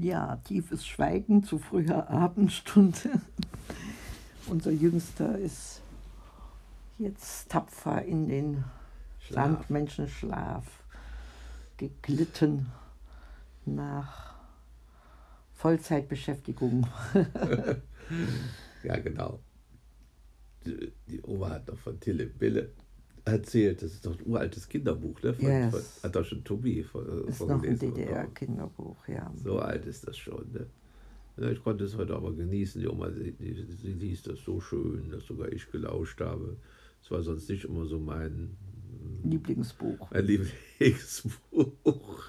Ja, tiefes Schweigen zu früher Abendstunde. Unser Jüngster ist jetzt tapfer in den Schlaf. Landmenschenschlaf geglitten nach Vollzeitbeschäftigung. ja, genau. Die, die, Oma hat noch von Tille Bille erzählt. Das ist doch ein uraltes Kinderbuch, ne? Von, yes. von, hat doch schon Tobi von, ist noch ein DDR-Kinderbuch, ja. So alt ist das schon, ne? Ja, ich konnte es heute aber genießen. Die Oma, sie, sie liest das so schön, dass sogar ich gelauscht habe. Es war sonst nicht immer so mein Lieblingsbuch. Mein Lieblingsbuch.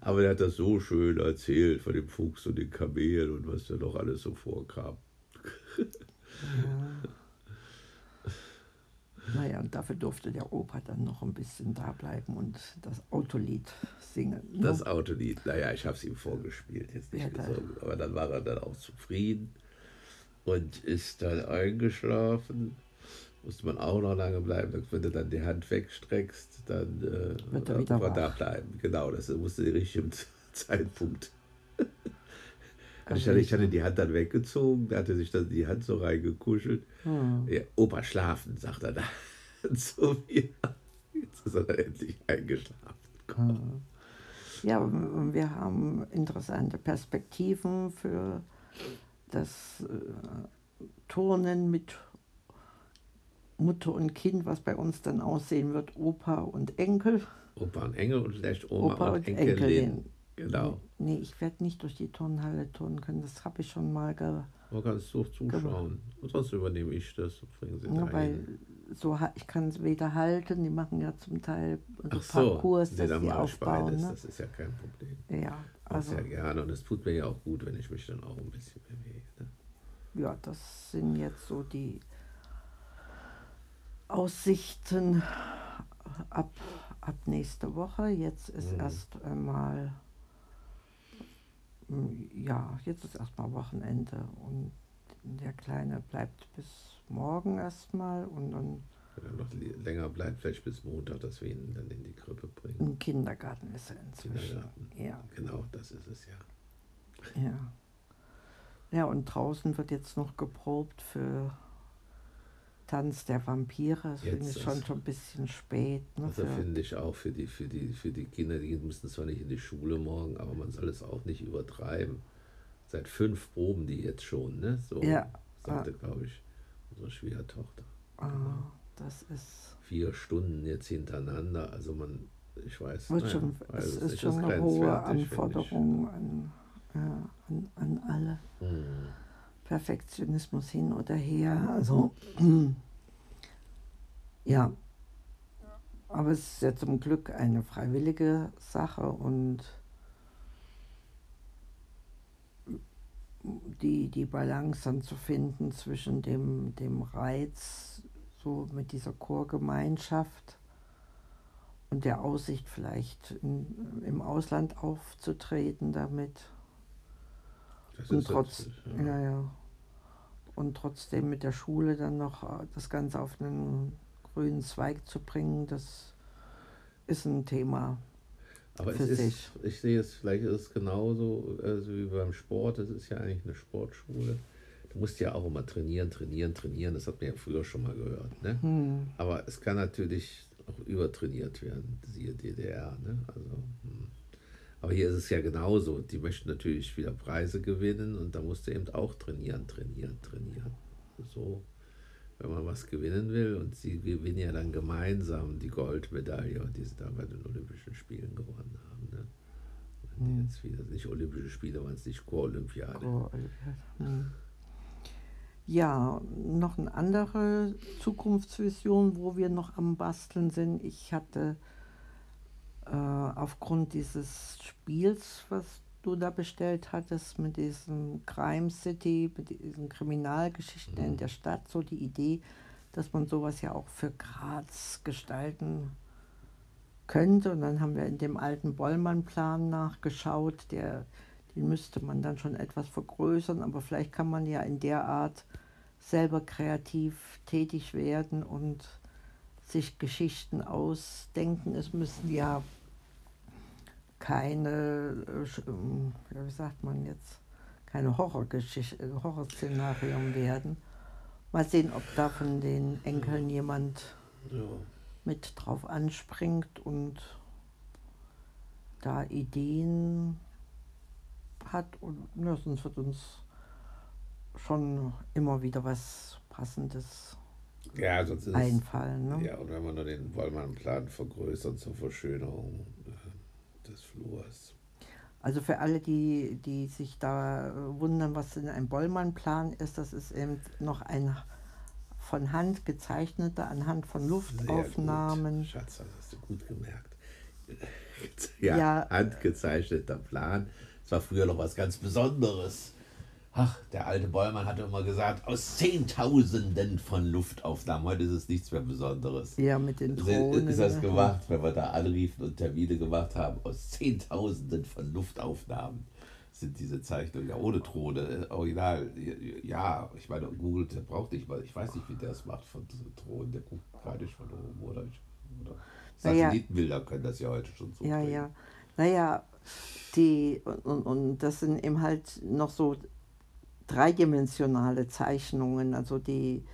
Aber er hat das so schön erzählt von dem Fuchs und den Kamel und was da noch alles so vorkam. Ja. Naja, und dafür durfte der Opa dann noch ein bisschen da bleiben und das Autolied singen. Ne? Das Autolied, naja, ich habe es ihm vorgespielt, jetzt nicht ja, gesungen, aber dann war er dann auch zufrieden und ist dann eingeschlafen musste man auch noch lange bleiben. Wenn du dann die Hand wegstreckst, dann äh, wird er wieder da bleiben. Genau, das musste der richtige Zeitpunkt. Ich, hatte, ich hatte die Hand dann weggezogen, da hatte sich dann die Hand so reingekuschelt. Hm. Ja, Opa schlafen, sagt er dann zu mir. Jetzt ist er dann endlich eingeschlafen. Hm. Ja, wir haben interessante Perspektiven für das äh, Turnen mit Mutter und Kind, was bei uns dann aussehen wird, Opa und Enkel. Opa und Enkel und vielleicht Oma Opa und, und Enkelin. Enkelin. Genau. Nee, ich werde nicht durch die Turnhalle turnen können. Das habe ich schon mal ge Man kann es so zuschauen. Und sonst übernehme ich das und bringe sie ja, weil so, ich kann es weder halten, die machen ja zum Teil so, so Parcours, nee, das sie aufbauen. Ne? Das ist ja kein Problem. Ja, also. Sehr gerne und es tut mir ja auch gut, wenn ich mich dann auch ein bisschen bewege. Ne? Ja, das sind jetzt so die Aussichten ab, ab nächste Woche. Jetzt ist mhm. erst einmal, ja, jetzt ist erstmal Wochenende und der Kleine bleibt bis morgen erstmal und dann. Wenn er noch länger bleibt, vielleicht bis Montag, dass wir ihn dann in die Krippe bringen. Im Kindergarten ist er inzwischen. Kindergarten. Ja. Genau, das ist es ja. Ja. Ja, und draußen wird jetzt noch geprobt für Tanz der Vampire, das finde ich schon, schon ein bisschen spät. Ne, also finde ich auch für die, für, die, für die Kinder, die müssen zwar nicht in die Schule morgen, aber man soll es auch nicht übertreiben. Seit fünf proben die jetzt schon, ne? So ja. sagte, ah. glaube ich, unsere Schwiegertochter. Ah, genau. das ist. Vier Stunden jetzt hintereinander, also man, ich weiß nicht. Schon, es ist schon eine hohe Anforderung an, ja, an, an alle. Hm. Perfektionismus hin oder her. Also ja, aber es ist ja zum Glück eine freiwillige Sache und die, die Balance dann zu finden zwischen dem, dem Reiz, so mit dieser Chorgemeinschaft und der Aussicht vielleicht in, im Ausland aufzutreten damit. Das und trotz, ja. ja. Ja, Und trotzdem mit der Schule dann noch äh, das Ganze auf einen grünen Zweig zu bringen, das ist ein Thema. Aber für es sich. ist, ich sehe es, vielleicht ist es genauso also wie beim Sport, es ist ja eigentlich eine Sportschule. Du musst ja auch immer trainieren, trainieren, trainieren, das hat man ja früher schon mal gehört. Ne? Hm. Aber es kann natürlich auch übertrainiert werden, siehe DDR. Ne? Also. Aber hier ist es ja genauso. Die möchten natürlich wieder Preise gewinnen und da musst du eben auch trainieren, trainieren, trainieren. So, wenn man was gewinnen will und sie gewinnen ja dann gemeinsam die Goldmedaille, die sie da bei den Olympischen Spielen gewonnen haben. Ne? Die hm. jetzt wieder nicht Olympische Spiele, waren es nicht Chor-Olympiade. Chor-Olympiade. Hm. Ja, noch eine andere Zukunftsvision, wo wir noch am Basteln sind. Ich hatte aufgrund dieses Spiels, was du da bestellt hattest, mit diesem Crime City, mit diesen Kriminalgeschichten mhm. in der Stadt, so die Idee, dass man sowas ja auch für Graz gestalten könnte. Und dann haben wir in dem alten Bollmann-Plan nachgeschaut, der, den müsste man dann schon etwas vergrößern, aber vielleicht kann man ja in der Art selber kreativ tätig werden und sich Geschichten ausdenken. Es müssen ja keine, äh, ähm, wie sagt man jetzt, keine Horrorgeschichte, Horrorszenarien werden. Mal sehen, ob da von den Enkeln jemand ja. mit drauf anspringt und da Ideen hat. Und ja, sonst wird uns schon immer wieder was Passendes ja, sonst ist einfallen. Ne? Ja, und wenn man nur den Wollmann-Plan vergrößert zur Verschönerung äh, des Flurs. Also für alle, die, die sich da wundern, was denn ein Bollmann-Plan ist, das ist eben noch ein von Hand gezeichneter, anhand von Luftaufnahmen. Schatz, das hast du gut gemerkt. ja, ja, handgezeichneter Plan. Das war früher noch was ganz Besonderes. Ach, der alte Bollmann hatte immer gesagt, aus Zehntausenden von Luftaufnahmen. Heute ist es nichts mehr Besonderes. Ja, mit den Drohnen. Ist das gemacht, wenn wir da anriefen und Termine gemacht haben. Aus Zehntausenden von Luftaufnahmen sind diese Zeichnungen ja ohne Drohne, äh, original. Ja, ich meine, Google der braucht nicht mal, ich weiß nicht, wie der es macht von Drohnen. Der guckt gar nicht von oben oder, oder Satellitenbilder können das ja heute schon so. Ja, bringen. ja. Naja, die, und, und das sind eben halt noch so dreidimensionale Zeichnungen, also die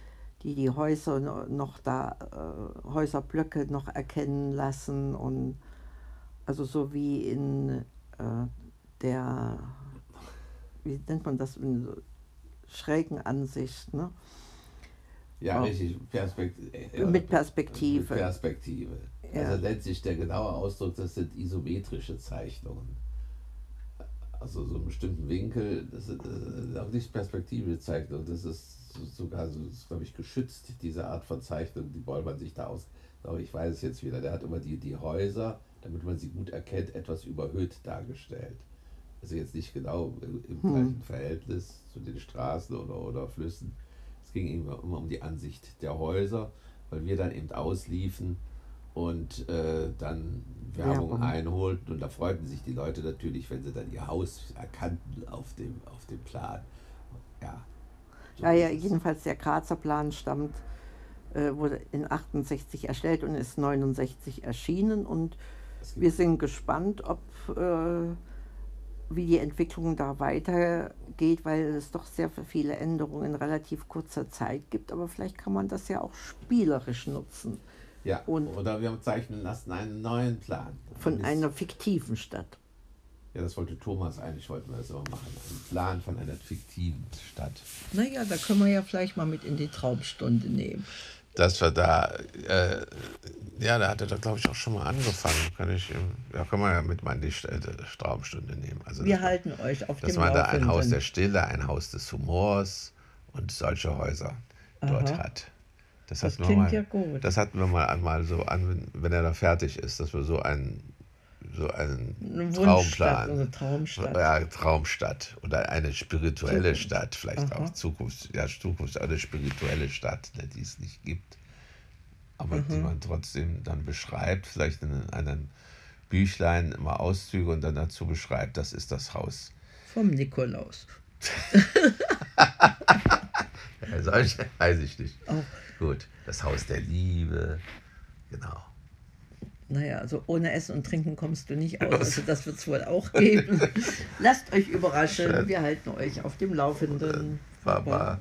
die, die Häuser noch da, äh, Häuserblöcke noch erkennen lassen und also so wie in äh, der, wie nennt man das, in schrägen Ansicht, ne? Ja, richtig, Perspekt äh, mit Perspektive. Mit Perspektive. Ja. Also letztlich der genaue Ausdruck, das sind isometrische Zeichnungen also so einen bestimmten Winkel, das ist, ist auch nicht Perspektive zeigt und das ist sogar, so, glaube ich, geschützt, diese Art von Zeichnung, die Bollmann sich da aus, aber ich weiß es jetzt wieder, der hat immer die, die Häuser, damit man sie gut erkennt, etwas überhöht dargestellt. Also jetzt nicht genau im hm. gleichen Verhältnis zu den Straßen oder, oder Flüssen. Es ging immer, immer um die Ansicht der Häuser, weil wir dann eben ausliefen und äh, dann Werbung einholten. Und da freuten sich die Leute natürlich, wenn sie dann ihr Haus erkannten auf dem, auf dem Plan. Ja, so ja, ja jedenfalls der Grazer Plan stammt, äh, wurde in 68 erstellt und ist 69 erschienen. Und wir sind gespannt, ob äh, wie die Entwicklung da weitergeht, weil es doch sehr viele Änderungen in relativ kurzer Zeit gibt. Aber vielleicht kann man das ja auch spielerisch nutzen. Ja, und oder wir zeichnen lassen einen neuen Plan. Von einer fiktiven Stadt. Ja, das wollte Thomas eigentlich, wollten wir das aber machen. Ein Plan von einer fiktiven Stadt. Naja, da können wir ja vielleicht mal mit in die Traumstunde nehmen. Dass wir da, äh, ja, da hat er da glaube ich auch schon mal angefangen. Kann ich, ja, können wir ja mit mal in die äh, Traumstunde nehmen. Also, wir halten euch auf Dass man da ein Haus der Stille, ein Haus des Humors und solche Häuser Aha. dort hat. Das, das klingt mal, ja gut. Das hatten wir mal einmal so an, wenn er da fertig ist, dass wir so einen so einen eine Traumplan. Eine Traumstadt. Ja, Traumstadt. Oder eine spirituelle Zukunft. Stadt, vielleicht Aha. auch Zukunft, ja, Zukunft, eine spirituelle Stadt, ne, die es nicht gibt. Aber mhm. die man trotzdem dann beschreibt, vielleicht in einem Büchlein immer Auszüge und dann dazu beschreibt, das ist das Haus. Vom Nikolaus. solche weiß ich nicht. Oh. Gut, das Haus der Liebe, genau. Naja, also ohne Essen und Trinken kommst du nicht aus. Also das wird es wohl auch geben. Lasst euch überraschen. Wir halten euch auf dem Laufenden. Baba.